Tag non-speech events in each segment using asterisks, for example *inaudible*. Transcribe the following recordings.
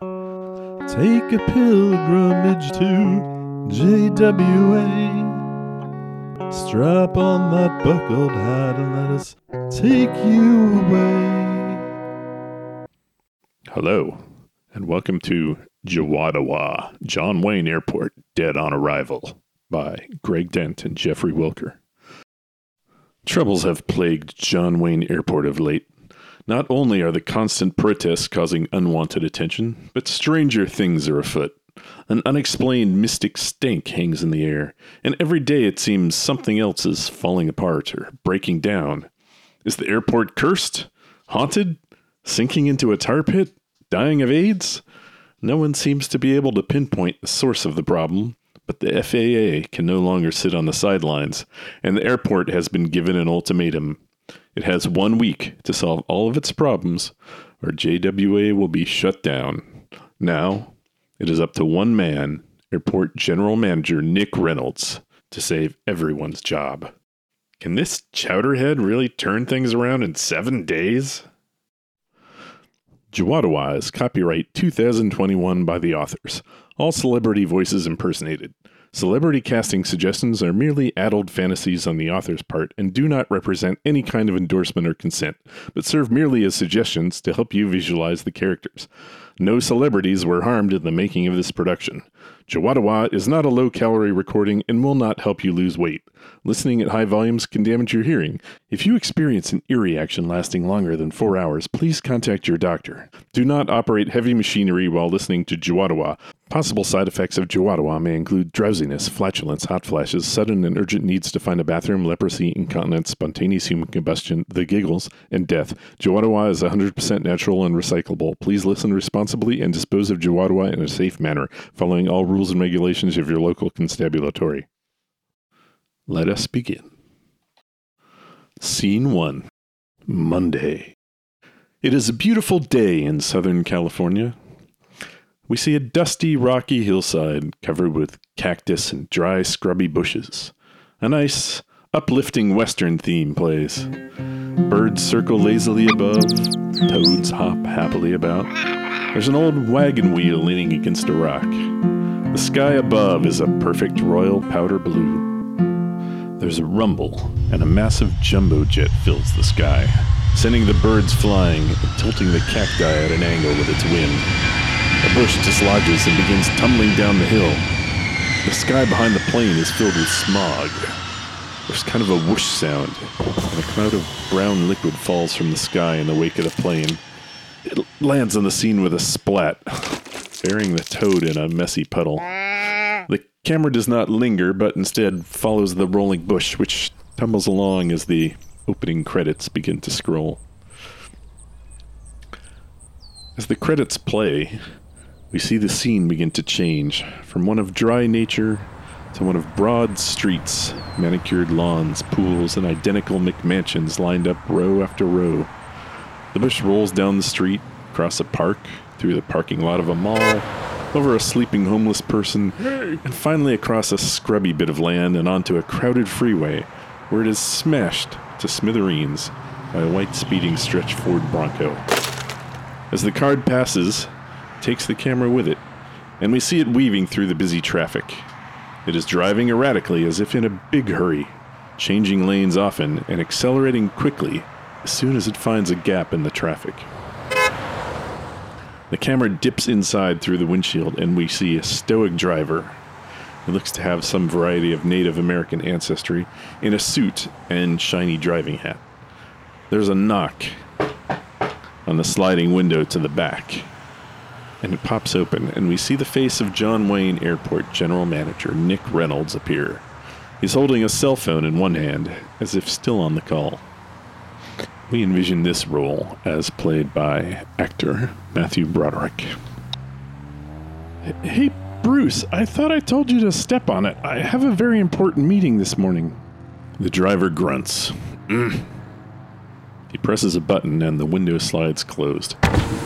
Take a pilgrimage to JWA. Strap on that buckled hat and let us take you away. Hello, and welcome to Jawadawa, John Wayne Airport, Dead on Arrival by Greg Dent and Jeffrey Wilker. Troubles have plagued John Wayne Airport of late. Not only are the constant protests causing unwanted attention, but stranger things are afoot. An unexplained mystic stink hangs in the air, and every day it seems something else is falling apart or breaking down. Is the airport cursed? Haunted? Sinking into a tar pit? Dying of AIDS? No one seems to be able to pinpoint the source of the problem, but the FAA can no longer sit on the sidelines, and the airport has been given an ultimatum. It has one week to solve all of its problems, or JWA will be shut down. Now, it is up to one man, Airport General Manager Nick Reynolds, to save everyone's job. Can this chowderhead really turn things around in seven days? Jawadawa is copyright 2021 by the authors. All celebrity voices impersonated. Celebrity casting suggestions are merely addled fantasies on the author's part and do not represent any kind of endorsement or consent, but serve merely as suggestions to help you visualize the characters. No celebrities were harmed in the making of this production. Jawadawa is not a low calorie recording and will not help you lose weight. Listening at high volumes can damage your hearing. If you experience an ear reaction lasting longer than four hours, please contact your doctor. Do not operate heavy machinery while listening to Jawadawa. Possible side effects of Jawadawa may include drowsiness, flatulence, hot flashes, sudden and urgent needs to find a bathroom, leprosy, incontinence, spontaneous human combustion, the giggles, and death. Jawadawa is 100% natural and recyclable. Please listen responsibly and dispose of Jawadawa in a safe manner, following all rules and regulations of your local constabulary. Let us begin. Scene 1 Monday. It is a beautiful day in Southern California. We see a dusty, rocky hillside covered with cactus and dry, scrubby bushes. A nice, uplifting Western theme plays. Birds circle lazily above, toads hop happily about. There's an old wagon wheel leaning against a rock. The sky above is a perfect royal powder blue. There's a rumble, and a massive jumbo jet fills the sky, sending the birds flying and tilting the cacti at an angle with its wind. A bush dislodges and begins tumbling down the hill. The sky behind the plane is filled with smog. There's kind of a whoosh sound, and a cloud of brown liquid falls from the sky in the wake of the plane. It lands on the scene with a splat, burying the toad in a messy puddle. The camera does not linger, but instead follows the rolling bush, which tumbles along as the opening credits begin to scroll. As the credits play, we see the scene begin to change from one of dry nature to one of broad streets, manicured lawns, pools, and identical McMansions lined up row after row. The bush rolls down the street, across a park, through the parking lot of a mall, over a sleeping homeless person, and finally across a scrubby bit of land and onto a crowded freeway where it is smashed to smithereens by a white speeding stretch Ford Bronco. As the card passes, takes the camera with it, and we see it weaving through the busy traffic. It is driving erratically as if in a big hurry, changing lanes often and accelerating quickly as soon as it finds a gap in the traffic. The camera dips inside through the windshield, and we see a stoic driver who looks to have some variety of Native American ancestry in a suit and shiny driving hat. There's a knock on the sliding window to the back, and it pops open, and we see the face of John Wayne Airport General Manager Nick Reynolds appear. He's holding a cell phone in one hand, as if still on the call. We envision this role as played by actor Matthew Broderick. Hey, Bruce, I thought I told you to step on it. I have a very important meeting this morning. The driver grunts. Mm. He presses a button and the window slides closed,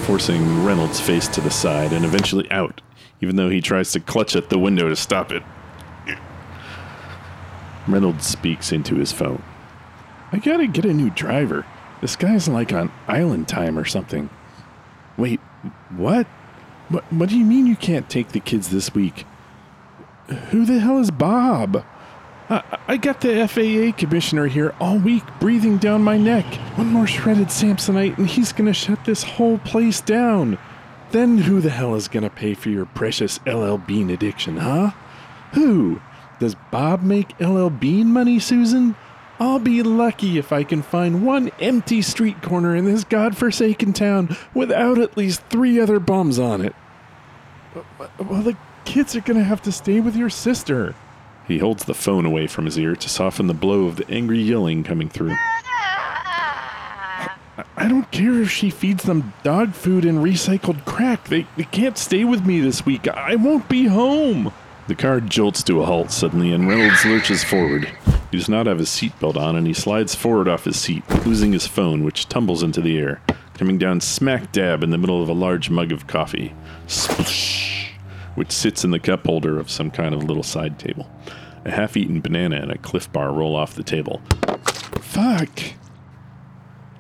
forcing Reynolds' face to the side and eventually out, even though he tries to clutch at the window to stop it. Reynolds speaks into his phone. I gotta get a new driver. This guy's like on island time or something. Wait, what? What, what do you mean you can't take the kids this week? Who the hell is Bob? I, got the FAA commissioner here all week breathing down my neck. One more shredded Samsonite and he's gonna shut this whole place down. Then who the hell is gonna pay for your precious LL Bean addiction, huh? Who? Does Bob make LL Bean money, Susan? I'll be lucky if I can find one empty street corner in this godforsaken town without at least three other bums on it. Well, the kids are gonna have to stay with your sister. He holds the phone away from his ear to soften the blow of the angry yelling coming through. I don't care if she feeds them dog food and recycled crack. They, they can't stay with me this week. I won't be home. The car jolts to a halt suddenly, and Reynolds lurches forward. He does not have his seatbelt on, and he slides forward off his seat, losing his phone, which tumbles into the air, coming down smack dab in the middle of a large mug of coffee. Which sits in the cup holder of some kind of little side table. A half eaten banana and a Clif Bar roll off the table. Fuck.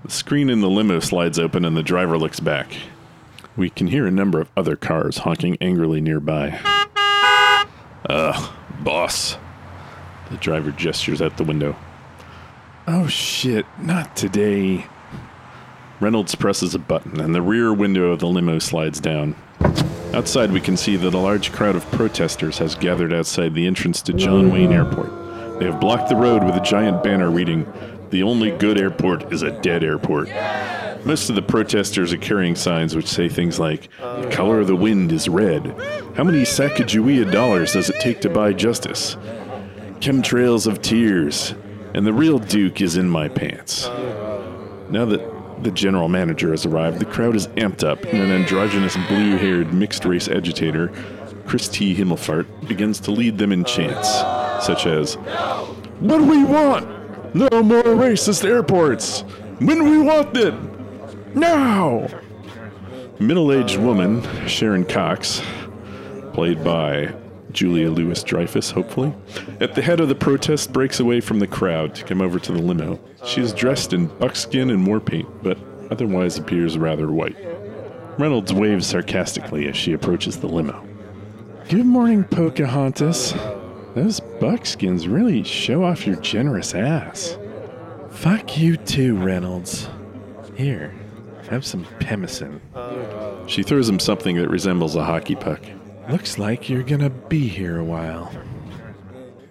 The screen in the limo slides open, and the driver looks back. We can hear a number of other cars honking angrily nearby. Ugh, boss. The driver gestures out the window. Oh shit, not today. Reynolds presses a button, and the rear window of the limo slides down. Outside, we can see that a large crowd of protesters has gathered outside the entrance to John Wayne mm. Airport. They have blocked the road with a giant banner reading, The only good airport is a dead airport. Most of the protesters are carrying signs which say things like, The color of the wind is red. How many Sacagawea dollars does it take to buy justice? Chemtrails of tears. And the real Duke is in my pants. Oh, now that the general manager has arrived, the crowd is amped up, and an androgynous blue haired mixed race agitator, Chris T. Himmelfart, begins to lead them in chants, such as, What do we want? No more racist airports! When we want them! Now! Middle aged woman, Sharon Cox, played by Julia Louis Dreyfus, hopefully, at the head of the protest breaks away from the crowd to come over to the limo. She is dressed in buckskin and war paint, but otherwise appears rather white. Reynolds waves sarcastically as she approaches the limo. Good morning, Pocahontas. Those buckskins really show off your generous ass. Fuck you too, Reynolds. Here, have some pemmican. She throws him something that resembles a hockey puck. Looks like you're gonna be here a while.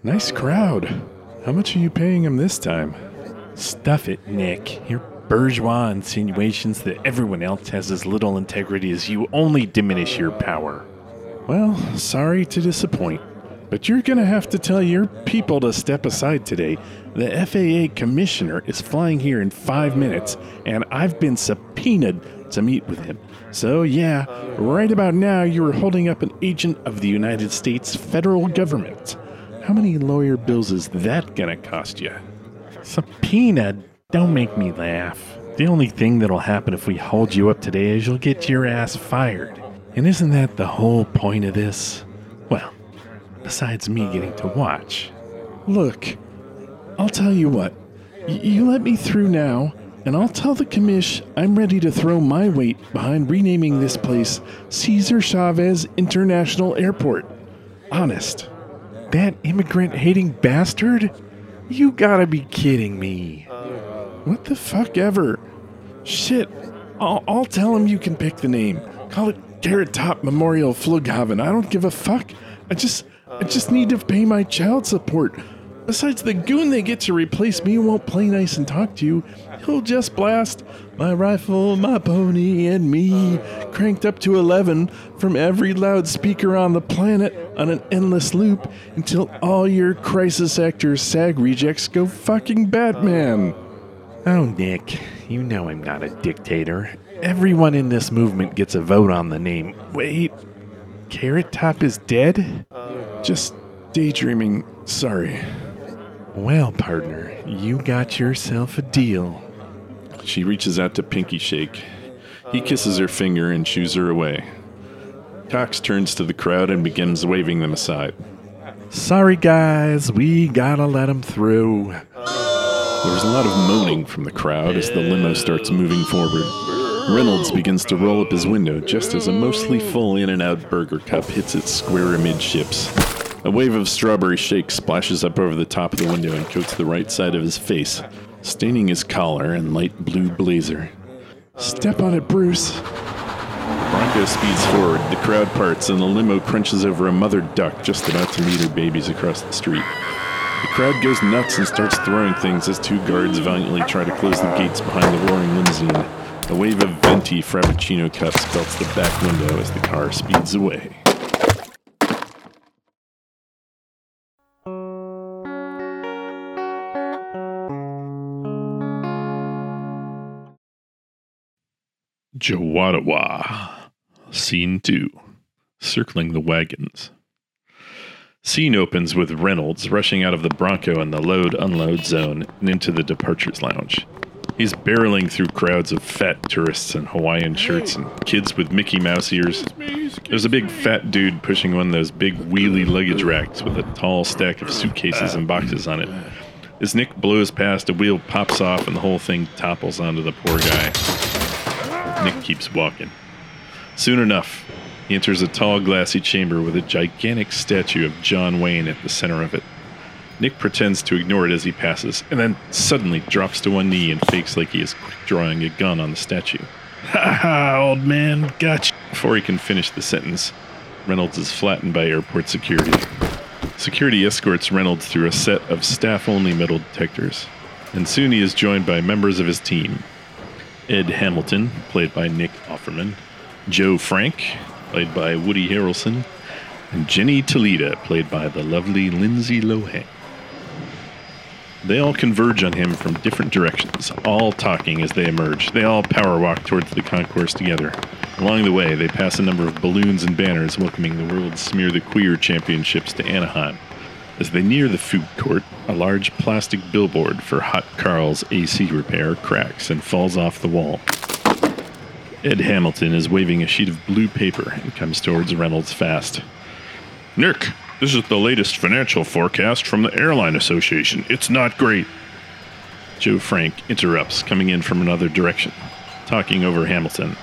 Nice crowd. How much are you paying him this time? Stuff it, Nick. Your bourgeois insinuations that everyone else has as little integrity as you only diminish your power. Well, sorry to disappoint, but you're gonna have to tell your people to step aside today. The FAA commissioner is flying here in five minutes, and I've been subpoenaed to meet with him. So, yeah, right about now you are holding up an agent of the United States federal government. How many lawyer bills is that gonna cost you? Subpoena? Don't make me laugh. The only thing that'll happen if we hold you up today is you'll get your ass fired. And isn't that the whole point of this? Well, besides me getting to watch. Look, I'll tell you what. Y- you let me through now, and I'll tell the commish I'm ready to throw my weight behind renaming this place Cesar Chavez International Airport. Honest. That immigrant hating bastard? You gotta be kidding me. What the fuck ever? Shit. I'll, I'll tell him you can pick the name. Call it Carrot Top Memorial Flughafen. I don't give a fuck. I just I just need to pay my child support. Besides, the goon they get to replace me won't play nice and talk to you. He'll just blast my rifle, my pony, and me, cranked up to 11 from every loudspeaker on the planet on an endless loop until all your crisis actor SAG rejects go fucking Batman. Oh, Nick, you know I'm not a dictator. Everyone in this movement gets a vote on the name. Wait, Carrot Top is dead? Just daydreaming. Sorry. Well, partner, you got yourself a deal. She reaches out to Pinky Shake. He kisses her finger and shoos her away. Cox turns to the crowd and begins waving them aside. Sorry, guys, we gotta let him through. There is a lot of moaning from the crowd as the limo starts moving forward. Reynolds begins to roll up his window just as a mostly full In N Out burger cup hits its square amidships. A wave of strawberry shake splashes up over the top of the window and coats the right side of his face, staining his collar and light blue blazer. Step on it, Bruce. Bronco speeds forward, the crowd parts, and the limo crunches over a mother duck just about to meet her babies across the street. The crowd goes nuts and starts throwing things as two guards valiantly try to close the gates behind the roaring limousine. A wave of venti frappuccino cups belts the back window as the car speeds away. Jawadawa. Scene 2. Circling the wagons. Scene opens with Reynolds rushing out of the Bronco in the load unload zone and into the departures lounge. He's barreling through crowds of fat tourists in Hawaiian shirts and kids with Mickey Mouse ears. There's a big fat dude pushing one of those big wheelie luggage racks with a tall stack of suitcases and boxes on it. As Nick blows past, a wheel pops off and the whole thing topples onto the poor guy. Nick keeps walking. Soon enough, he enters a tall, glassy chamber with a gigantic statue of John Wayne at the center of it. Nick pretends to ignore it as he passes, and then suddenly drops to one knee and fakes like he is quick drawing a gun on the statue. Ha ha, old man, gotcha. Before he can finish the sentence, Reynolds is flattened by airport security. Security escorts Reynolds through a set of staff only metal detectors, and soon he is joined by members of his team Ed Hamilton, played by Nick Offerman, Joe Frank, played by Woody Harrelson, and Jenny Toledo, played by the lovely Lindsay Lohan. They all converge on him from different directions, all talking as they emerge. They all power walk towards the concourse together. Along the way, they pass a number of balloons and banners welcoming the World Smear the Queer Championships to Anaheim. As they near the food court, a large plastic billboard for Hot Carl's AC repair cracks and falls off the wall. Ed Hamilton is waving a sheet of blue paper and comes towards Reynolds fast. Nick, this is the latest financial forecast from the Airline Association. It's not great. Joe Frank interrupts, coming in from another direction, talking over Hamilton.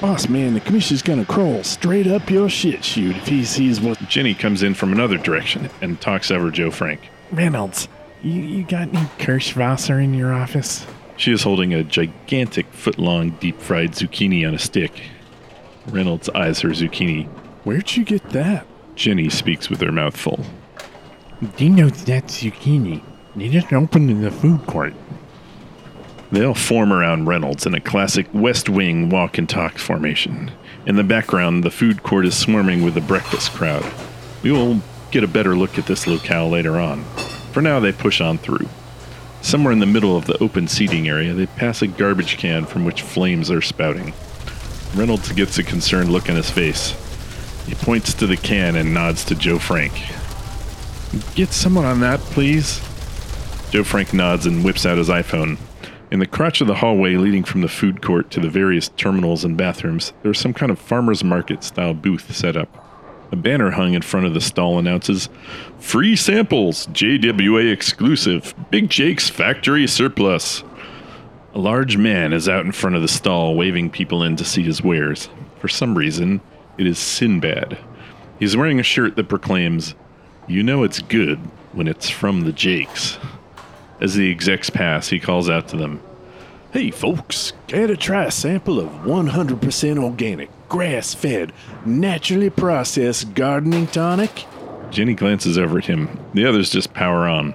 Boss man, the commissioner's gonna crawl straight up your shit chute if he sees what. Jenny comes in from another direction and talks over Joe Frank. Reynolds, you, you got any Kirschwasser in your office? She is holding a gigantic foot long deep fried zucchini on a stick. Reynolds eyes her zucchini. Where'd you get that? Jenny speaks with her mouth full. Dino's that zucchini. They just opened in the food court. They all form around Reynolds in a classic West Wing walk and talk formation. In the background, the food court is swarming with the breakfast crowd. We will get a better look at this locale later on. For now, they push on through. Somewhere in the middle of the open seating area, they pass a garbage can from which flames are spouting. Reynolds gets a concerned look on his face. He points to the can and nods to Joe Frank. Get someone on that, please. Joe Frank nods and whips out his iPhone. In the crotch of the hallway leading from the food court to the various terminals and bathrooms, there is some kind of farmer's market style booth set up. A banner hung in front of the stall announces Free samples, JWA exclusive, Big Jake's factory surplus. A large man is out in front of the stall waving people in to see his wares. For some reason, it is Sinbad. He's wearing a shirt that proclaims, You know it's good when it's from the Jakes. As the execs pass, he calls out to them, Hey folks, care to try a sample of 100% organic, grass fed, naturally processed gardening tonic? Jenny glances over at him. The others just power on.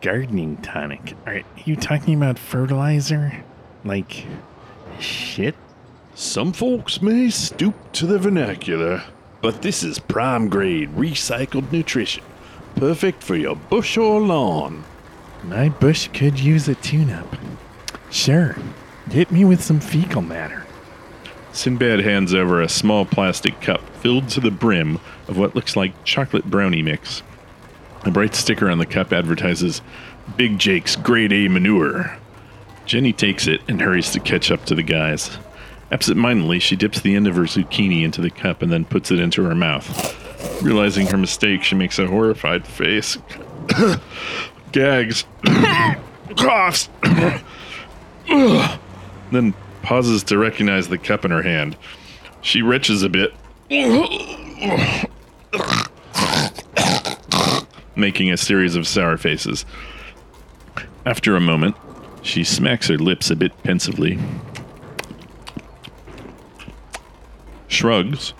Gardening tonic. Are you talking about fertilizer? Like shit? Some folks may stoop to the vernacular, but this is prime grade recycled nutrition. Perfect for your bush or lawn. My bush could use a tune up. Sure. Hit me with some fecal matter. Sinbad hands over a small plastic cup filled to the brim of what looks like chocolate brownie mix. A bright sticker on the cup advertises Big Jake's Grade A Manure. Jenny takes it and hurries to catch up to the guys. Absent mindedly, she dips the end of her zucchini into the cup and then puts it into her mouth. Realizing her mistake, she makes a horrified face. Gags. *coughs* Coughs. then pauses to recognize the cup in her hand. She retches a bit, *coughs* making a series of sour faces. After a moment, she smacks her lips a bit pensively, shrugs,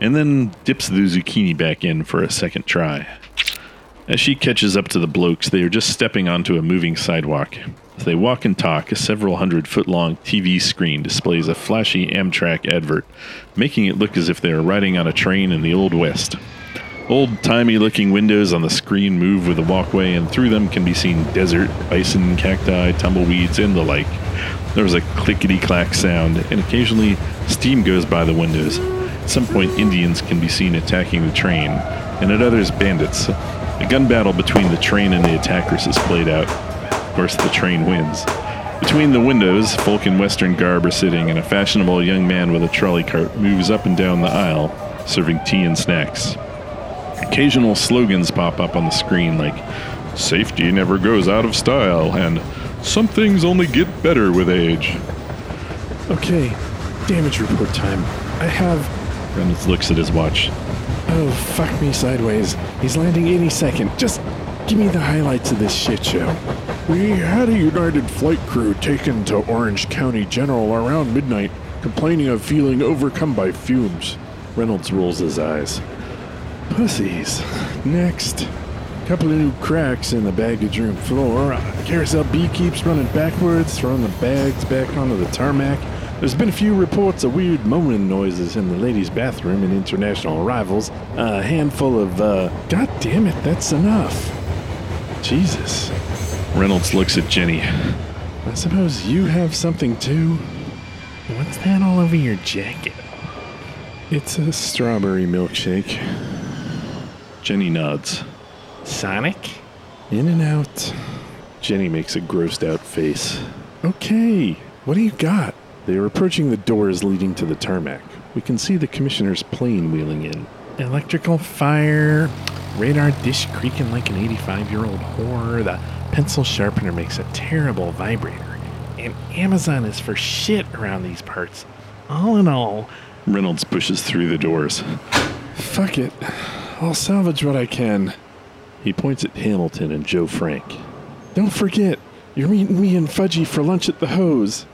and then dips the zucchini back in for a second try. As she catches up to the blokes, they are just stepping onto a moving sidewalk. As they walk and talk, a several hundred foot long TV screen displays a flashy Amtrak advert, making it look as if they are riding on a train in the Old West. Old timey looking windows on the screen move with the walkway, and through them can be seen desert, bison, cacti, tumbleweeds, and the like. There's a clickety clack sound, and occasionally steam goes by the windows. At some point, Indians can be seen attacking the train, and at others, bandits. A gun battle between the train and the attackers is played out. Of course, the train wins. Between the windows, folk in Western garb are sitting, and a fashionable young man with a trolley cart moves up and down the aisle, serving tea and snacks. Occasional slogans pop up on the screen like, Safety never goes out of style, and Some things only get better with age. Okay, damage report time. I have. Reynolds looks at his watch. Oh, fuck me sideways. He's landing any second. Just give me the highlights of this shit show. We had a United flight crew taken to Orange County General around midnight, complaining of feeling overcome by fumes. Reynolds rolls his eyes. Pussies. Next. Couple of new cracks in the baggage room floor. Carousel B keeps running backwards, throwing the bags back onto the tarmac. There's been a few reports of weird moaning noises in the ladies' bathroom in international arrivals. A handful of, uh, God damn it, that's enough. Jesus. Reynolds looks at Jenny. I suppose you have something too? What's that all over your jacket? It's a strawberry milkshake. Jenny nods. Sonic? In and out. Jenny makes a grossed out face. Okay, what do you got? They are approaching the doors leading to the tarmac. We can see the commissioner's plane wheeling in. Electrical fire, radar dish creaking like an 85 year old whore, the pencil sharpener makes a terrible vibrator, and Amazon is for shit around these parts. All in all, Reynolds pushes through the doors. Fuck it. I'll salvage what I can. He points at Hamilton and Joe Frank. Don't forget, you're meeting me and Fudgy for lunch at the hose.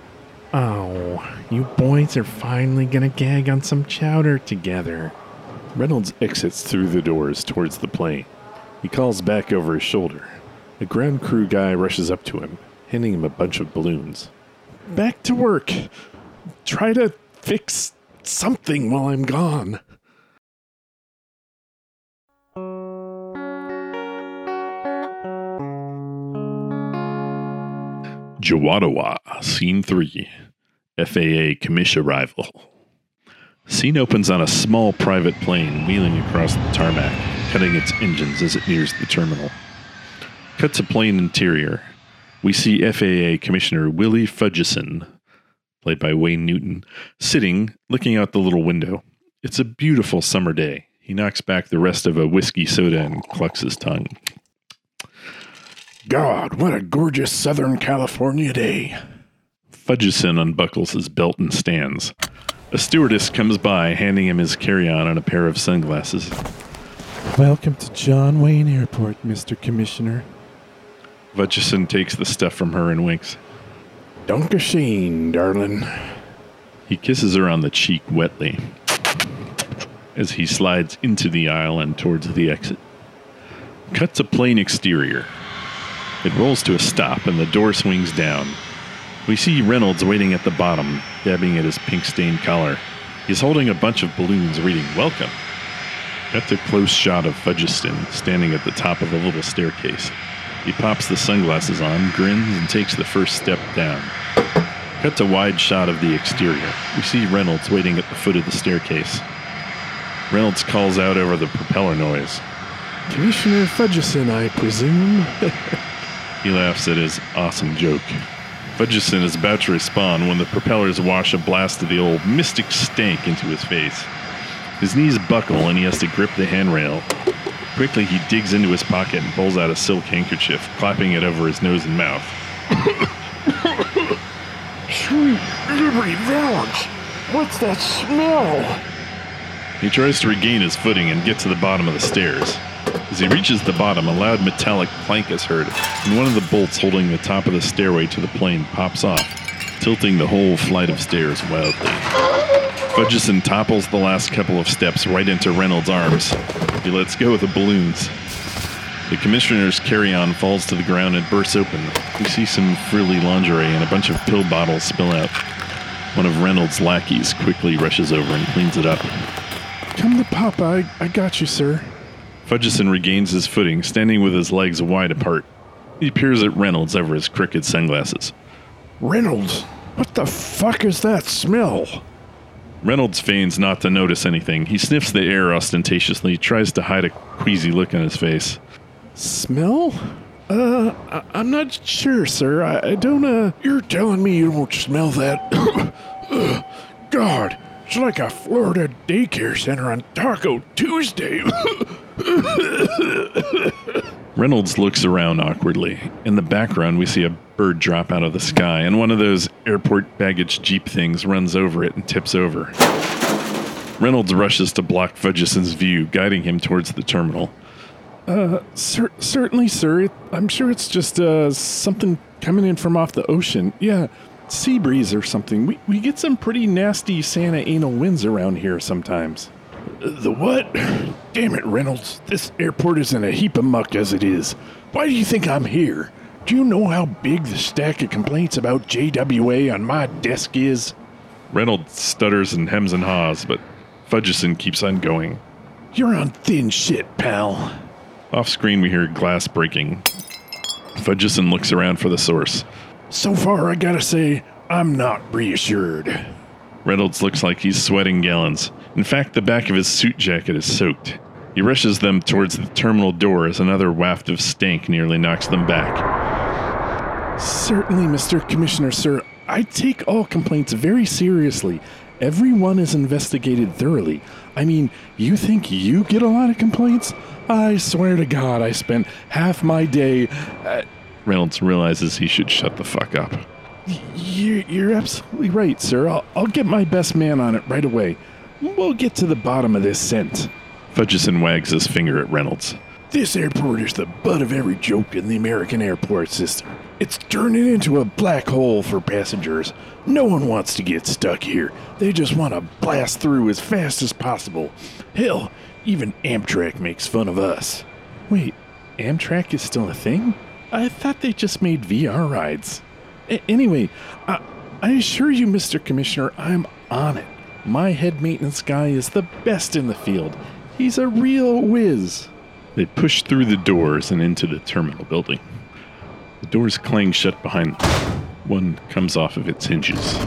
Oh, you boys are finally gonna gag on some chowder together. Reynolds exits through the doors towards the plane. He calls back over his shoulder. A ground crew guy rushes up to him, handing him a bunch of balloons. Back to work. Try to fix something while I'm gone. Jawadawa, Scene 3. FAA Commish arrival. Scene opens on a small private plane wheeling across the tarmac, cutting its engines as it nears the terminal. Cut to plane interior. We see FAA Commissioner Willie Fudgeson, played by Wayne Newton, sitting, looking out the little window. It's a beautiful summer day. He knocks back the rest of a whiskey soda and clucks his tongue. God, what a gorgeous Southern California day. Fudgeson unbuckles his belt and stands. A stewardess comes by, handing him his carry on and a pair of sunglasses. Welcome to John Wayne Airport, Mr. Commissioner. Fudgeson takes the stuff from her and winks. Dankeschön, darling. He kisses her on the cheek wetly as he slides into the aisle and towards the exit. Cuts a plane exterior. It rolls to a stop and the door swings down. We see Reynolds waiting at the bottom, dabbing at his pink stained collar. He's holding a bunch of balloons reading Welcome. Cut to close shot of Fudgeson standing at the top of a little staircase. He pops the sunglasses on, grins, and takes the first step down. Cut to wide shot of the exterior. We see Reynolds waiting at the foot of the staircase. Reynolds calls out over the propeller noise. Commissioner Fudgeson, I presume. *laughs* He laughs at his awesome joke. Fudgeson is about to respond when the propellers wash a blast of the old mystic stank into his face. His knees buckle and he has to grip the handrail. Quickly, he digs into his pocket and pulls out a silk handkerchief, clapping it over his nose and mouth. Sweet Liberty Valance! What's that smell? He tries to regain his footing and get to the bottom of the stairs. As he reaches the bottom, a loud metallic clank is heard, and one of the bolts holding the top of the stairway to the plane pops off, tilting the whole flight of stairs wildly. Fudgeson topples the last couple of steps right into Reynolds' arms. He lets go of the balloons. The commissioner's carry-on falls to the ground and bursts open. We see some frilly lingerie and a bunch of pill bottles spill out. One of Reynolds' lackeys quickly rushes over and cleans it up. Come to Papa. I, I got you, sir. Fudgeson regains his footing, standing with his legs wide apart. He peers at Reynolds over his crooked sunglasses. Reynolds, what the fuck is that smell? Reynolds feigns not to notice anything. He sniffs the air ostentatiously, tries to hide a queasy look on his face. Smell? Uh, I, I'm not sure, sir. I, I don't, uh. You're telling me you don't smell that? *coughs* Ugh, God, it's like a Florida daycare center on Taco Tuesday. *coughs* Reynolds looks around awkwardly. In the background, we see a bird drop out of the sky, and one of those airport baggage jeep things runs over it and tips over. Reynolds rushes to block Fudgeson's view, guiding him towards the terminal. Uh, cer- certainly, sir. I'm sure it's just, uh, something coming in from off the ocean. Yeah, sea breeze or something. We, we get some pretty nasty Santa anal winds around here sometimes. The what? Damn it, Reynolds. This airport is in a heap of muck as it is. Why do you think I'm here? Do you know how big the stack of complaints about JWA on my desk is? Reynolds stutters and hems and haws, but Fudgeson keeps on going. You're on thin shit, pal. Off screen, we hear glass breaking. Fudgeson looks around for the source. So far, I gotta say, I'm not reassured. Reynolds looks like he's sweating gallons. In fact, the back of his suit jacket is soaked. He rushes them towards the terminal door as another waft of stank nearly knocks them back. Certainly, Mr. Commissioner, sir. I take all complaints very seriously. Everyone is investigated thoroughly. I mean, you think you get a lot of complaints? I swear to God, I spent half my day. Uh, Reynolds realizes he should shut the fuck up. you're, you're absolutely right, sir. I'll, I'll get my best man on it right away. We'll get to the bottom of this scent. Fudgeson wags his finger at Reynolds. This airport is the butt of every joke in the American airport system. It's turning into a black hole for passengers. No one wants to get stuck here. They just want to blast through as fast as possible. Hell, even Amtrak makes fun of us. Wait, Amtrak is still a thing? I thought they just made VR rides. A- anyway, I, I assure you, Mr. Commissioner, I'm on it. My head maintenance guy is the best in the field. He's a real whiz. They push through the doors and into the terminal building. The doors clang shut behind them. One comes off of its hinges.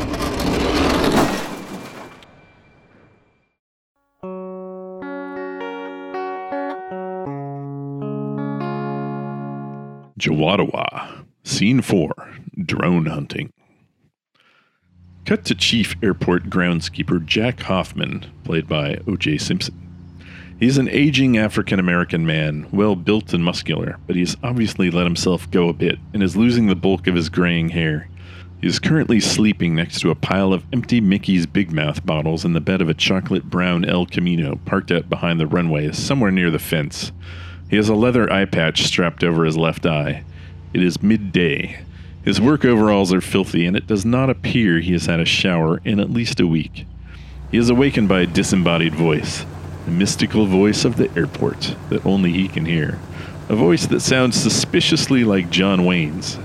Jawadawa, Scene 4 Drone Hunting. Cut to Chief Airport Groundskeeper Jack Hoffman, played by O.J. Simpson. He's an aging African American man, well built and muscular, but he's obviously let himself go a bit and is losing the bulk of his graying hair. He is currently sleeping next to a pile of empty Mickey's Big Mouth bottles in the bed of a chocolate brown El Camino parked out behind the runway somewhere near the fence. He has a leather eye patch strapped over his left eye. It is midday. His work overalls are filthy, and it does not appear he has had a shower in at least a week. He is awakened by a disembodied voice, the mystical voice of the airport that only he can hear. A voice that sounds suspiciously like John Wayne's,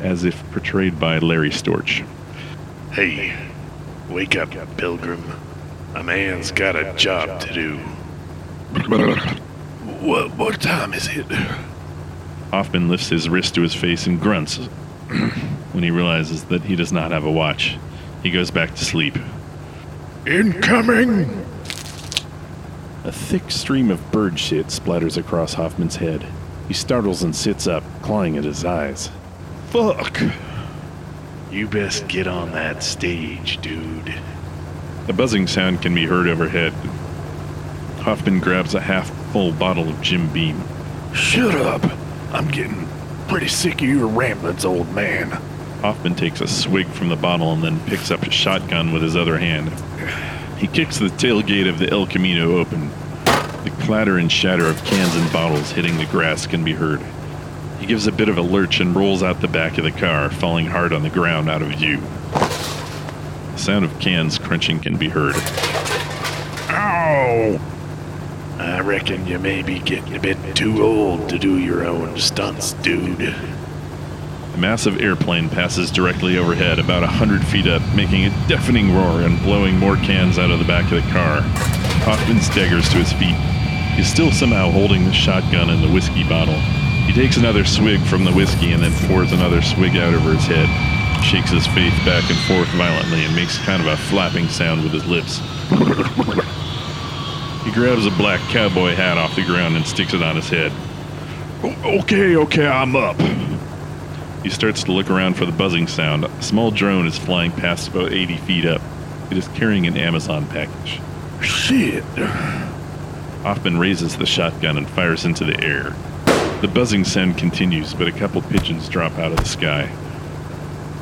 as if portrayed by Larry Storch. Hey, wake up, pilgrim. A man's got a job to do. *coughs* What, what time is it? Hoffman lifts his wrist to his face and grunts *clears throat* when he realizes that he does not have a watch. He goes back to sleep. Incoming! A thick stream of bird shit splatters across Hoffman's head. He startles and sits up, clawing at his eyes. Fuck! You best get on that stage, dude. A buzzing sound can be heard overhead. Hoffman grabs a half full bottle of Jim Beam. Shut up! I'm getting pretty sick of your ramblings, old man. Hoffman takes a swig from the bottle and then picks up a shotgun with his other hand. He kicks the tailgate of the El Camino open. The clatter and shatter of cans and bottles hitting the grass can be heard. He gives a bit of a lurch and rolls out the back of the car, falling hard on the ground out of view. The sound of cans crunching can be heard. Ow! I reckon you may be getting a bit too old to do your own stunts, dude. A massive airplane passes directly overhead, about a hundred feet up, making a deafening roar and blowing more cans out of the back of the car. Hoffman staggers to his feet. He's still somehow holding the shotgun and the whiskey bottle. He takes another swig from the whiskey and then pours another swig out over his head. Shakes his face back and forth violently and makes kind of a flapping sound with his lips. He grabs a black cowboy hat off the ground and sticks it on his head. Okay, okay, I'm up. He starts to look around for the buzzing sound. A small drone is flying past about 80 feet up. It is carrying an Amazon package. Shit. Hoffman raises the shotgun and fires into the air. The buzzing sound continues, but a couple pigeons drop out of the sky.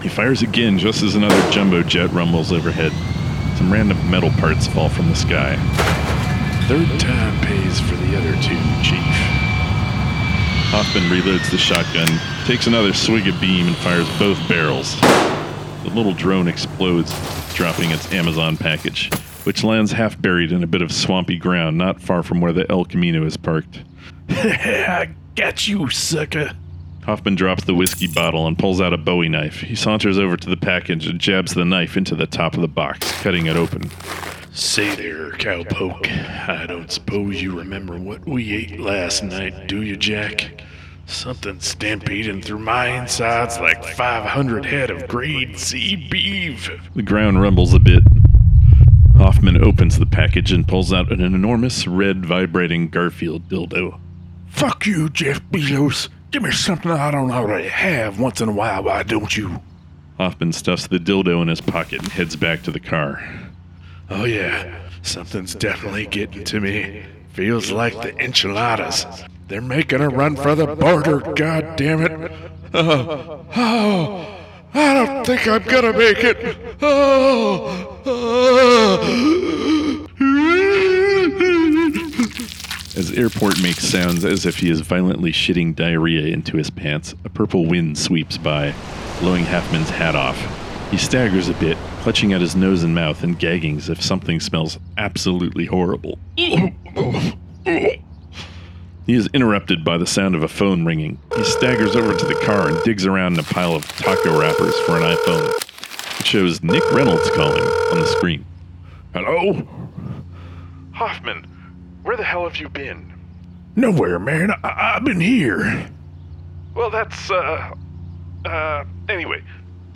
He fires again just as another jumbo jet rumbles overhead. Some random metal parts fall from the sky. Third time pays for the other two, Chief. Hoffman reloads the shotgun, takes another swig of beam, and fires both barrels. The little drone explodes, dropping its Amazon package, which lands half buried in a bit of swampy ground not far from where the El Camino is parked. *laughs* I got you, sucker. Hoffman drops the whiskey bottle and pulls out a bowie knife. He saunters over to the package and jabs the knife into the top of the box, cutting it open. Say there, cowpoke. I don't suppose you remember what we ate last night, do you, Jack? Something stampeding through my insides like 500 head of grade C beef. The ground rumbles a bit. Hoffman opens the package and pulls out an enormous red vibrating Garfield dildo. Fuck you, Jeff Bezos. Give me something I don't already have once in a while, why don't you? Hoffman stuffs the dildo in his pocket and heads back to the car. Oh, yeah, something's definitely getting to me. Feels like the enchiladas. They're making a run for the border, god damn it. Oh, oh, I don't think I'm gonna make it. Oh, oh. As Airport makes sounds as if he is violently shitting diarrhea into his pants, a purple wind sweeps by, blowing Hoffman's hat off. He staggers a bit, clutching at his nose and mouth and gagging as if something smells absolutely horrible. He is interrupted by the sound of a phone ringing. He staggers over to the car and digs around in a pile of taco wrappers for an iPhone. It shows Nick Reynolds calling on the screen. Hello? Hoffman, where the hell have you been? Nowhere, man. I- I've been here. Well, that's, uh. Uh. Anyway,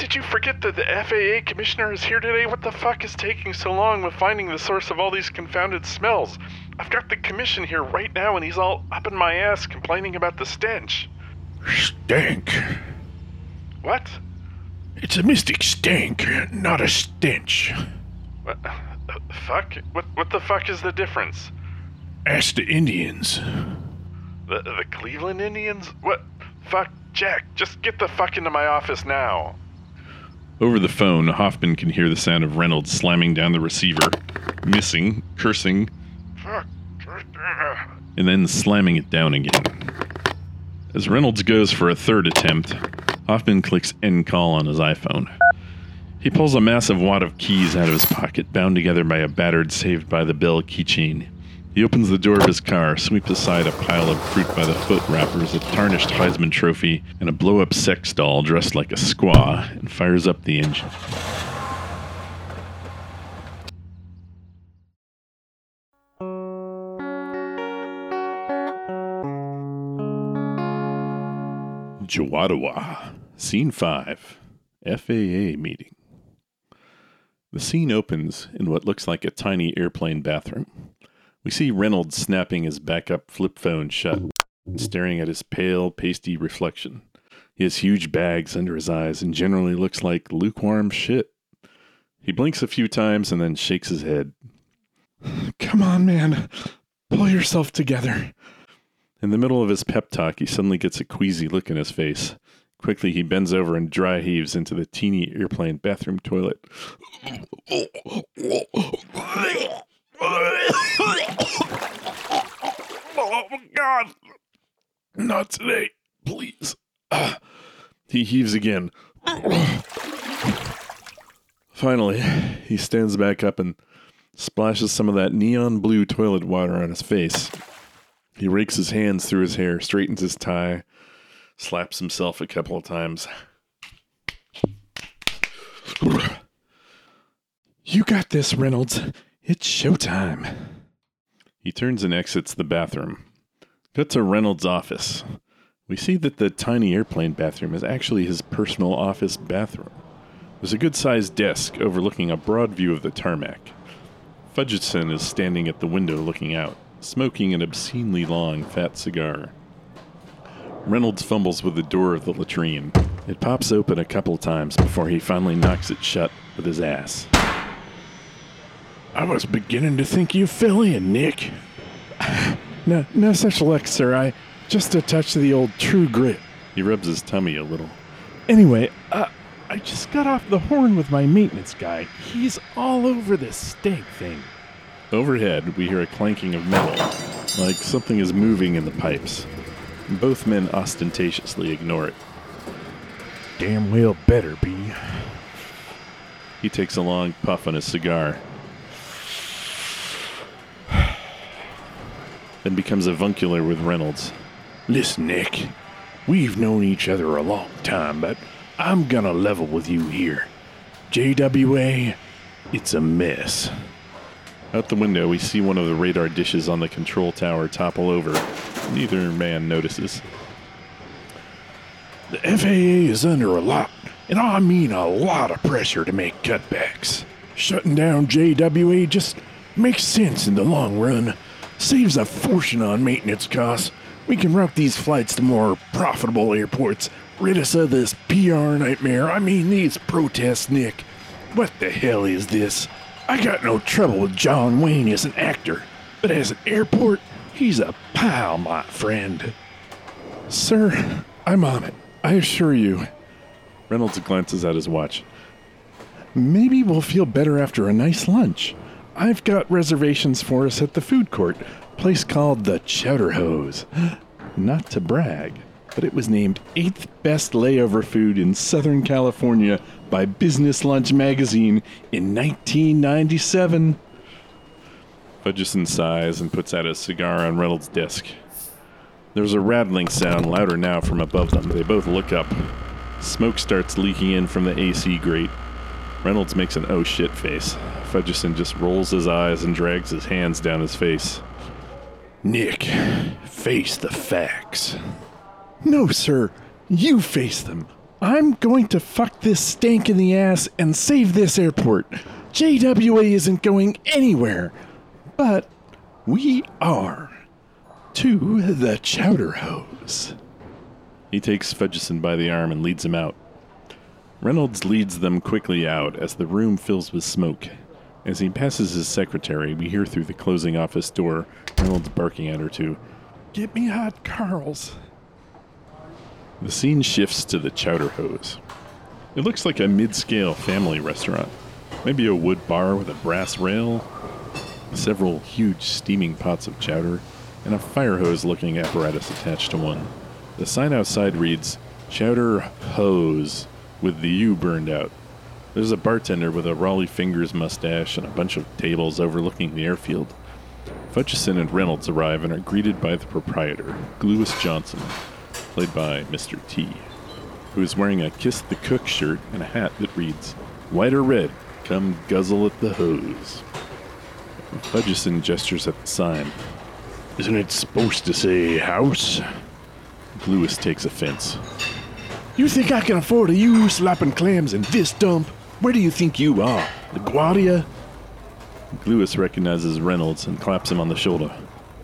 did you forget that the FAA commissioner is here today? What the fuck is taking so long with finding the source of all these confounded smells? I've got the commission here right now and he's all up in my ass complaining about the stench. Stink. What? It's a mystic stink, not a stench. What? Uh, fuck? What, what the fuck is the difference? Ask the Indians. The, the Cleveland Indians? What? Fuck, Jack, just get the fuck into my office now. Over the phone, Hoffman can hear the sound of Reynolds slamming down the receiver, missing, cursing, and then slamming it down again. As Reynolds goes for a third attempt, Hoffman clicks end call on his iPhone. He pulls a massive wad of keys out of his pocket, bound together by a battered Saved by the Bell keychain. He opens the door of his car, sweeps aside a pile of fruit by the foot wrappers, a tarnished Heisman trophy, and a blow up sex doll dressed like a squaw, and fires up the engine. Jawadawa, Scene 5, FAA meeting. The scene opens in what looks like a tiny airplane bathroom. We see Reynolds snapping his backup flip phone shut and staring at his pale, pasty reflection. He has huge bags under his eyes and generally looks like lukewarm shit. He blinks a few times and then shakes his head. *sighs* Come on, man. Pull yourself together. In the middle of his pep talk, he suddenly gets a queasy look in his face. Quickly, he bends over and dry heaves into the teeny airplane bathroom toilet. *laughs* Oh, my God. Not today. Please. Ah. He heaves again. Finally, he stands back up and splashes some of that neon blue toilet water on his face. He rakes his hands through his hair, straightens his tie, slaps himself a couple of times. You got this, Reynolds. It's showtime. He turns and exits the bathroom. Cut to Reynolds' office. We see that the tiny airplane bathroom is actually his personal office bathroom. There's a good sized desk overlooking a broad view of the tarmac. Fudgeson is standing at the window looking out, smoking an obscenely long, fat cigar. Reynolds fumbles with the door of the latrine. It pops open a couple times before he finally knocks it shut with his ass. I was beginning to think you fell in, Nick. *sighs* No, no such luck, sir. I just a touch of the old true grit. He rubs his tummy a little. Anyway, uh, I just got off the horn with my maintenance guy. He's all over this stank thing. Overhead, we hear a clanking of metal, like something is moving in the pipes. Both men ostentatiously ignore it. Damn well better be. He takes a long puff on his cigar, then becomes avuncular with Reynolds. Listen, Nick. We've known each other a long time, but I'm gonna level with you here. JWA, it's a mess. Out the window, we see one of the radar dishes on the control tower topple over. Neither man notices. The FAA is under a lot, and I mean a lot of pressure to make cutbacks. Shutting down JWA just makes sense in the long run. Saves a fortune on maintenance costs. We can route these flights to more profitable airports. Rid us of this PR nightmare. I mean, these protests, Nick. What the hell is this? I got no trouble with John Wayne as an actor, but as an airport, he's a pal, my friend. Sir, I'm on it. I assure you. Reynolds glances at his watch. Maybe we'll feel better after a nice lunch. I've got reservations for us at the food court, place called the Chowder Hose. *gasps* Not to brag, but it was named eighth best layover food in Southern California by Business Lunch magazine in 1997. Fudgeson sighs and puts out a cigar on Reynolds' desk. There's a rattling sound louder now from above them. They both look up. Smoke starts leaking in from the AC grate. Reynolds makes an oh shit face. Fudgeson just rolls his eyes and drags his hands down his face. Nick, face the facts. No, sir. You face them. I'm going to fuck this stank in the ass and save this airport. JWA isn't going anywhere. But we are. To the chowder hose. He takes Fudgeson by the arm and leads him out. Reynolds leads them quickly out as the room fills with smoke. As he passes his secretary, we hear through the closing office door Reynolds barking at her to Get me hot Carls. The scene shifts to the chowder hose. It looks like a mid scale family restaurant. Maybe a wood bar with a brass rail, several huge steaming pots of chowder, and a fire hose looking apparatus attached to one. The sign outside reads Chowder Hose with the U burned out. There's a bartender with a Rollie Fingers mustache and a bunch of tables overlooking the airfield. Fudgeson and Reynolds arrive and are greeted by the proprietor, Glewis Johnson, played by Mr. T, who is wearing a Kiss the Cook shirt and a hat that reads, White or red, come guzzle at the hose. Fudgeson gestures at the sign. Isn't it supposed to say house? Lewis takes offense. You think I can afford a you slapping clams in this dump? Where do you think you are? LaGuardia? Lewis recognizes Reynolds and claps him on the shoulder.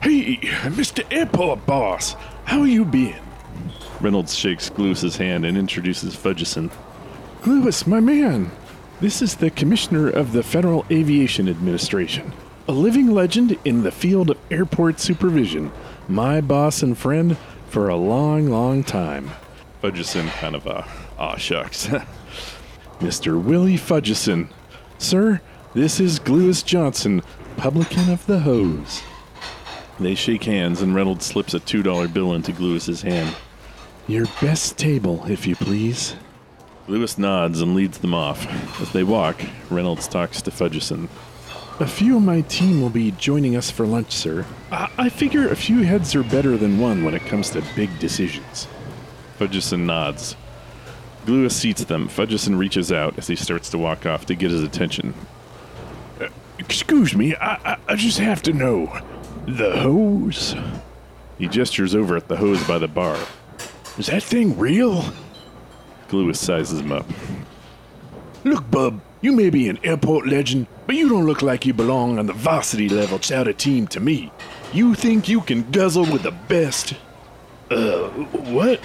Hey, Mr. Airport Boss, how are you been? Reynolds shakes Glewis's hand and introduces Fudgeson. Lewis, my man. This is the Commissioner of the Federal Aviation Administration, a living legend in the field of airport supervision, my boss and friend for a long, long time. Fudgeson kind of, uh, aw shucks. *laughs* Mr. Willie Fudgeson. Sir, this is Gluis Johnson, publican of the hose. they shake hands, and Reynolds slips a $2 bill into Gluis's hand. Your best table, if you please. Lewis nods and leads them off. As they walk, Reynolds talks to Fudgeson. A few of my team will be joining us for lunch, sir. I, I figure a few heads are better than one when it comes to big decisions. Fudgeson nods. Lewis seats them. Fudgeson reaches out as he starts to walk off to get his attention. Excuse me, I, I, I just have to know. The hose? He gestures over at the hose by the bar. Is that thing real? Lewis sizes him up. Look, bub, you may be an airport legend, but you don't look like you belong on the varsity level chowder team to me. You think you can guzzle with the best? Uh, what?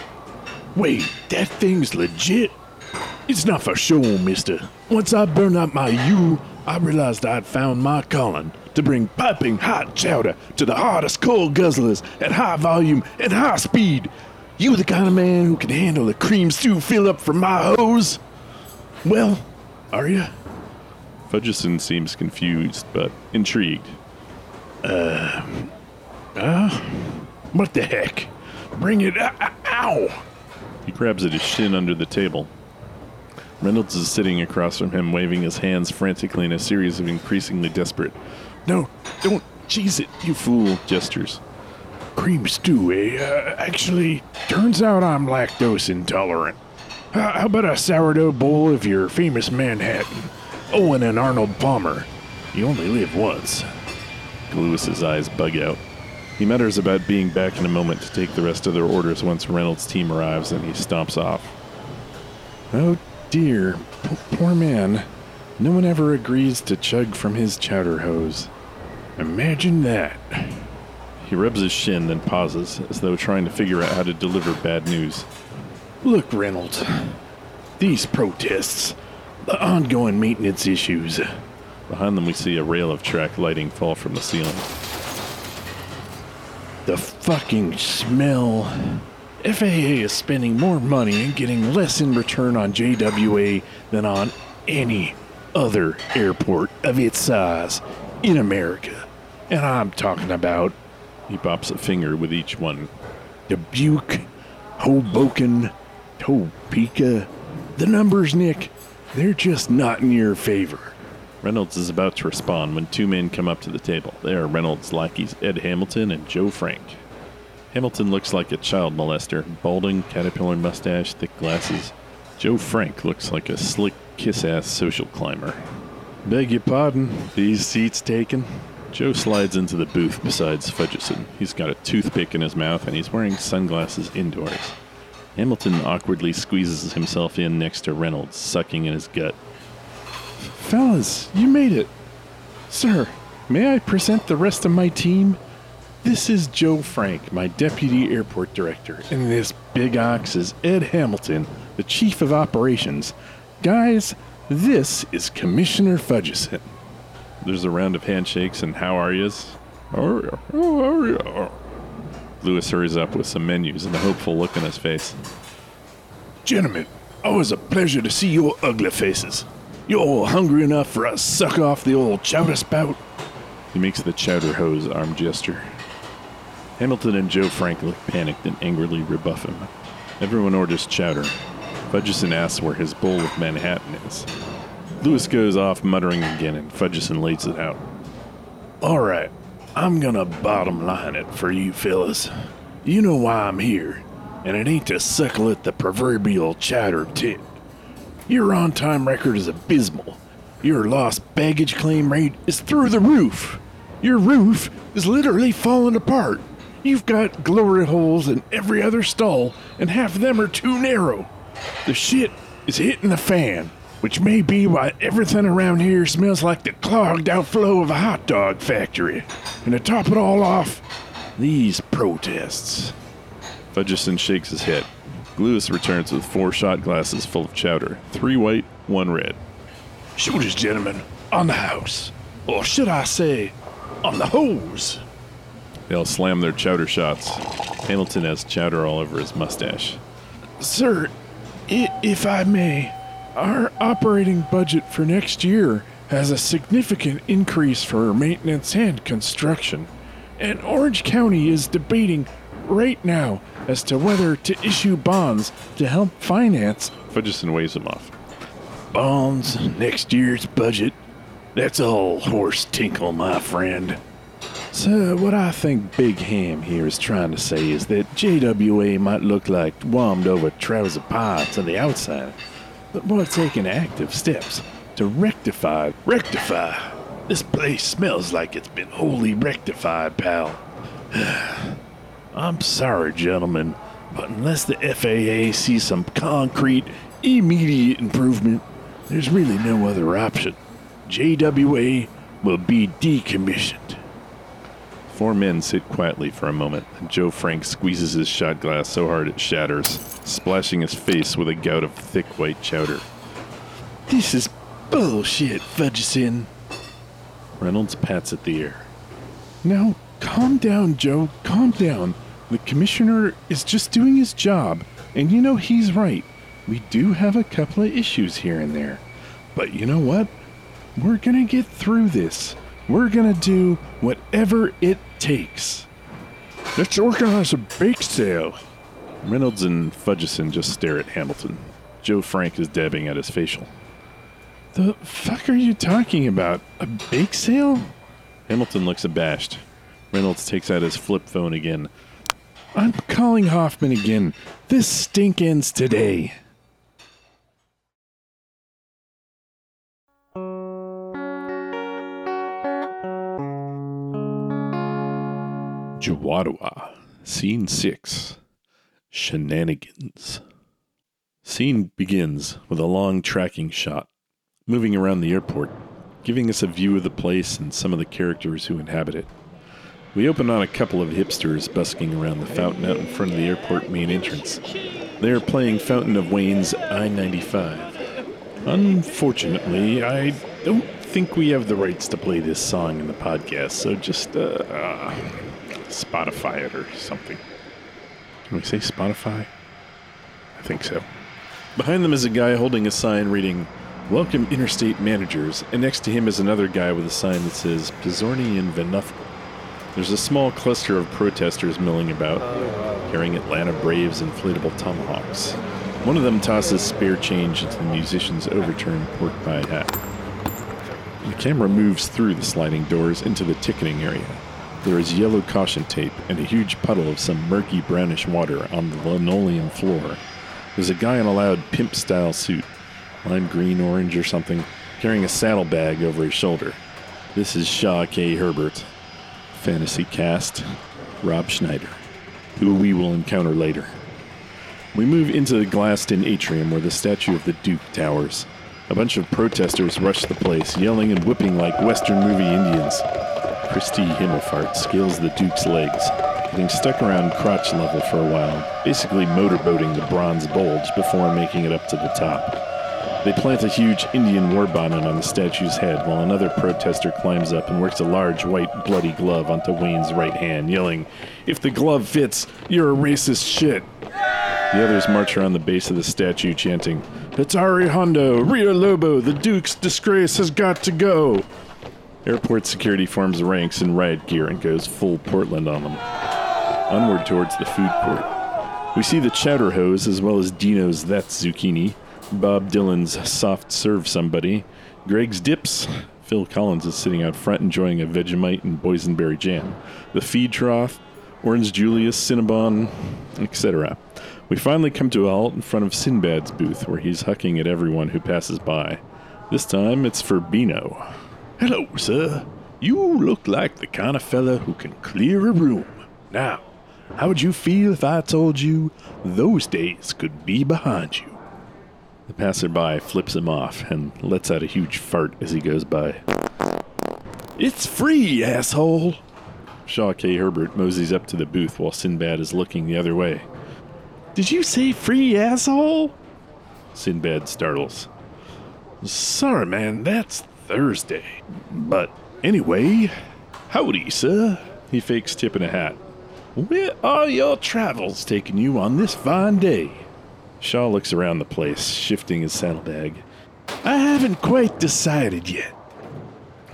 Wait, that thing's legit? It's not for show, mister. Once I burned out my U, I realized I'd found my calling to bring piping hot chowder to the hardest coal guzzlers at high volume and high speed. You the kind of man who can handle a cream stew fill up from my hose? Well, are you? Fudgeson seems confused, but intrigued. Uh, uh, what the heck? Bring it. Ow! ow. He grabs at his shin under the table. Reynolds is sitting across from him, waving his hands frantically in a series of increasingly desperate, No, don't cheese it, you fool gestures. cream stew, eh? Uh, actually, turns out I'm lactose intolerant. How how about a sourdough bowl of your famous Manhattan? Owen and Arnold Palmer. You only live once. Lewis's eyes bug out. He mutters about being back in a moment to take the rest of their orders once Reynolds' team arrives, and he stomps off. Oh dear, P- poor man. No one ever agrees to chug from his chowder hose. Imagine that. He rubs his shin, then pauses, as though trying to figure out how to deliver bad news. Look, Reynolds. These protests, the ongoing maintenance issues. Behind them, we see a rail of track lighting fall from the ceiling. The fucking smell. FAA is spending more money and getting less in return on JWA than on any other airport of its size in America. And I'm talking about He pops a finger with each one. Dubuque, Hoboken, Topeka. The numbers, Nick, they're just not in your favor. Reynolds is about to respond when two men come up to the table. They are Reynolds' lackeys Ed Hamilton and Joe Frank. Hamilton looks like a child molester, balding, caterpillar mustache, thick glasses. Joe Frank looks like a slick, kiss ass social climber. Beg your pardon, these seats taken? Joe slides into the booth beside Fudgeson. He's got a toothpick in his mouth and he's wearing sunglasses indoors. Hamilton awkwardly squeezes himself in next to Reynolds, sucking in his gut. Fellas, you made it. Sir, may I present the rest of my team? This is Joe Frank, my deputy airport director, and this big ox is Ed Hamilton, the chief of operations. Guys, this is Commissioner Fudgeson. There's a round of handshakes and how are yous? How are ya? How are ya? Lewis hurries up with some menus and a hopeful look on his face. Gentlemen, always a pleasure to see your ugly faces. You all hungry enough for a suck off the old chowder spout? He makes the chowder hose arm gesture. Hamilton and Joe Frank look panicked and angrily rebuff him. Everyone orders chowder. Fudgeson asks where his bowl of Manhattan is. Lewis goes off muttering again, and Fudgeson lays it out. All right, I'm gonna bottom line it for you fellas. You know why I'm here, and it ain't to suckle at the proverbial chowder tit. Your on time record is abysmal. Your lost baggage claim rate is through the roof. Your roof is literally falling apart. You've got glory holes in every other stall, and half of them are too narrow. The shit is hitting the fan, which may be why everything around here smells like the clogged outflow of a hot dog factory. And to top it all off, these protests. Fudgeson shakes his head. Lewis returns with four shot glasses full of chowder three white, one red. Shooters, gentlemen, on the house. Or should I say, on the hose. They all slam their chowder shots. Hamilton has chowder all over his mustache. Sir, i- if I may, our operating budget for next year has a significant increase for maintenance and construction. And Orange County is debating right now as to whether to issue bonds to help finance Fudgeson waves him off. bonds next year's budget. That's all horse tinkle, my friend. So, what I think Big Ham here is trying to say is that JWA might look like warmed over trouser parts on the outside, but we're taking active steps to rectify. Rectify? This place smells like it's been wholly rectified, pal. *sighs* I'm sorry, gentlemen, but unless the FAA sees some concrete, immediate improvement, there's really no other option. JWA will be decommissioned. Four men sit quietly for a moment, and Joe Frank squeezes his shot glass so hard it shatters, splashing his face with a gout of thick white chowder. This is bullshit, Fudgeson. Reynolds pats at the air. Now, calm down, Joe. Calm down. The commissioner is just doing his job, and you know he's right. We do have a couple of issues here and there. But you know what? We're gonna get through this. We're gonna do whatever it takes. Let's organize a bake sale. Reynolds and Fudgeson just stare at Hamilton. Joe Frank is dabbing at his facial. The fuck are you talking about? A bake sale? Hamilton looks abashed. Reynolds takes out his flip phone again. I'm calling Hoffman again. This stink ends today. Jawadwa. Scene 6. Shenanigans. Scene begins with a long tracking shot, moving around the airport, giving us a view of the place and some of the characters who inhabit it. We open on a couple of hipsters busking around the fountain out in front of the airport main entrance. They are playing Fountains of Wayne's I 95. Unfortunately, I don't think we have the rights to play this song in the podcast, so just uh, uh, Spotify it or something. Can we say Spotify? I think so. Behind them is a guy holding a sign reading, Welcome Interstate Managers, and next to him is another guy with a sign that says, Pizzorni and Venufka. There's a small cluster of protesters milling about, carrying Atlanta Braves inflatable tomahawks. One of them tosses spare change into the musician's overturned pork pie hat. The camera moves through the sliding doors into the ticketing area. There is yellow caution tape and a huge puddle of some murky brownish water on the linoleum floor. There's a guy in a loud pimp style suit, lime green, orange, or something, carrying a saddlebag over his shoulder. This is Shaw K. Herbert, fantasy cast, Rob Schneider, who we will encounter later. We move into the glassed in atrium where the statue of the Duke towers. A bunch of protesters rush the place, yelling and whipping like Western movie Indians. Christy Himmelfart scales the Duke's legs, getting stuck around crotch level for a while, basically motorboating the bronze bulge before making it up to the top. They plant a huge Indian war bonnet on the statue's head while another protester climbs up and works a large white bloody glove onto Wayne's right hand, yelling, If the glove fits, you're a racist shit. The others march around the base of the statue chanting, Hatari Hondo, Rio Lobo, the Duke's disgrace has got to go. Airport security forms ranks in riot gear and goes full Portland on them. Onward towards the food court. We see the chowder hose as well as Dino's That's Zucchini, Bob Dylan's Soft Serve Somebody, Greg's Dips. Phil Collins is sitting out front enjoying a Vegemite and boysenberry jam. The feed trough, Orange Julius, Cinnabon, etc. We finally come to a halt in front of Sinbad's booth where he's hucking at everyone who passes by. This time it's for Beano. Hello, sir. You look like the kind of fella who can clear a room. Now, how would you feel if I told you those days could be behind you? The passerby flips him off and lets out a huge fart as he goes by. It's free, asshole. Shaw K. Herbert moseys up to the booth while Sinbad is looking the other way. Did you say free, asshole? Sinbad startles. Sorry, man, that's Thursday. But anyway, howdy, sir. He fakes tipping a hat. Where are your travels taking you on this fine day? Shaw looks around the place, shifting his saddlebag. I haven't quite decided yet.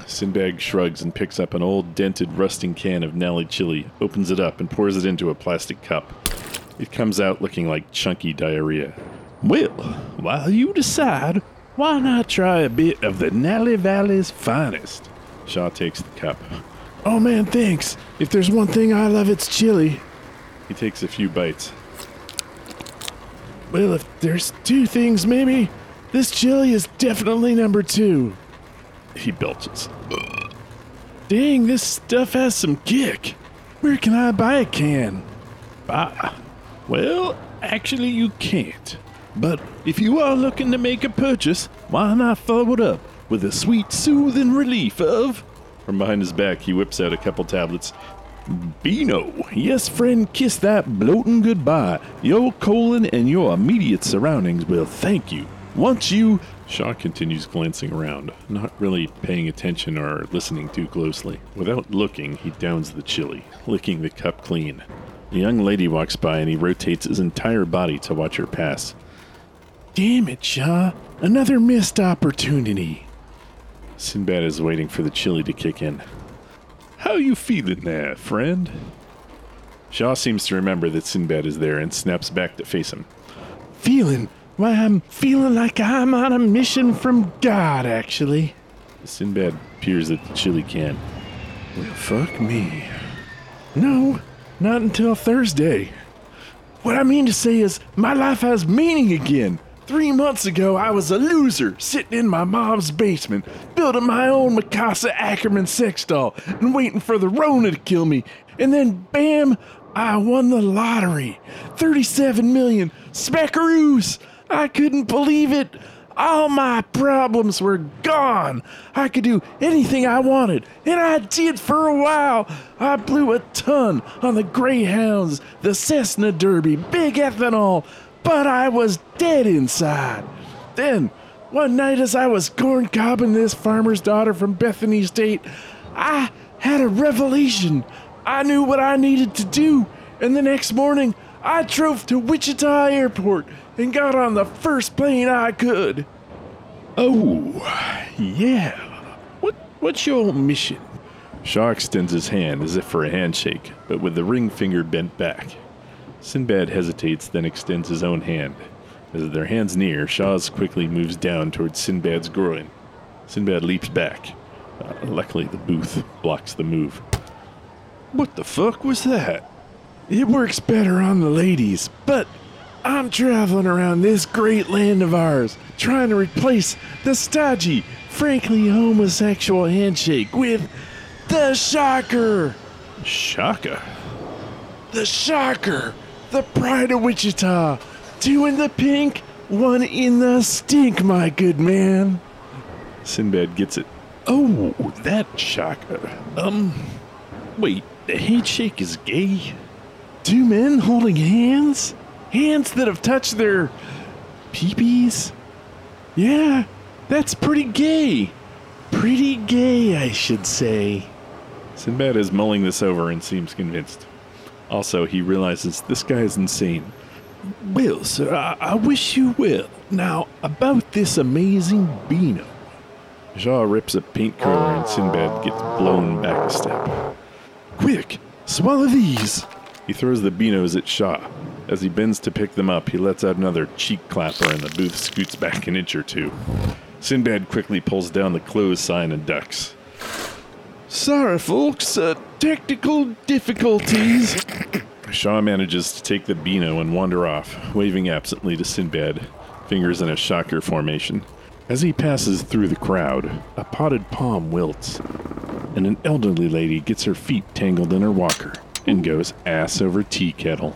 Sinbad shrugs and picks up an old, dented, rusting can of Nalley chili, opens it up, and pours it into a plastic cup. It comes out looking like chunky diarrhea. Well, while you decide, why not try a bit of the Nalley Valley's finest? Shaw takes the cup. Oh man, thanks. If there's one thing I love, it's chili. He takes a few bites. Well, if there's two things, maybe this chili is definitely number two. He belches. Dang, this stuff has some kick. Where can I buy a can? Ah, Well, actually, you can't. But if you are looking to make a purchase, why not follow it up with a sweet, soothing relief of from behind his back, he whips out a couple tablets. Beano. Yes, friend, kiss that bloating goodbye. Your colon and your immediate surroundings will thank you. Once you. Shaw continues glancing around, not really paying attention or listening too closely. Without looking, he downs the chili, licking the cup clean. A young lady walks by and he rotates his entire body to watch her pass. Damn it, Shaw. Another missed opportunity. Sinbad is waiting for the chili to kick in. How you feeling there, friend? Shaw seems to remember that Sinbad is there and snaps back to face him. Feeling? Why, I'm feeling like I'm on a mission from God, actually. Sinbad peers at the chili can. Well, fuck me. No, not until Thursday. What I mean to say is, my life has meaning again. Three months ago, I was a loser, sitting in my mom's basement, building my own Mikasa Ackerman sex doll, and waiting for the Rona to kill me. And then, bam, I won the lottery. 37 million. Smackaroos! I couldn't believe it. All my problems were gone. I could do anything I wanted, and I did for a while. I blew a ton on the Greyhounds, the Cessna Derby, big ethanol, but I was dead inside. Then, one night as I was corn cobbing this farmer's daughter from Bethany State, I had a revelation. I knew what I needed to do, and the next morning I drove to Wichita Airport and got on the first plane I could. Oh, yeah. What what's your mission? Shaw extends his hand as if for a handshake, but with the ring finger bent back. Sinbad hesitates, then extends his own hand. As their hands near, Shaw's quickly moves down towards Sinbad's groin. Sinbad leaps back. Uh, luckily, the booth blocks the move. What the fuck was that? It works better on the ladies, but I'm traveling around this great land of ours, trying to replace the stodgy, frankly homosexual handshake with the shocker. Shocker? The shocker! The pride of Wichita! Two in the pink, one in the stink, my good man. Sinbad gets it. Oh, that shocker. Um, wait, the handshake is gay? Two men holding hands? Hands that have touched their peepees? Yeah, that's pretty gay. Pretty gay, I should say. Sinbad is mulling this over and seems convinced. Also, he realizes this guy is insane. Well, sir, I, I wish you well. Now, about this amazing Beano. Shaw rips a paint curler and Sinbad gets blown back a step. Quick, swallow these. He throws the beanos at Shaw. As he bends to pick them up, he lets out another cheek clapper and the booth scoots back an inch or two. Sinbad quickly pulls down the closed sign and ducks. Sorry, folks, uh, technical difficulties. Shaw manages to take the beano and wander off, waving absently to Sinbad, fingers in a shocker formation. As he passes through the crowd, a potted palm wilts, and an elderly lady gets her feet tangled in her walker and goes ass over tea kettle.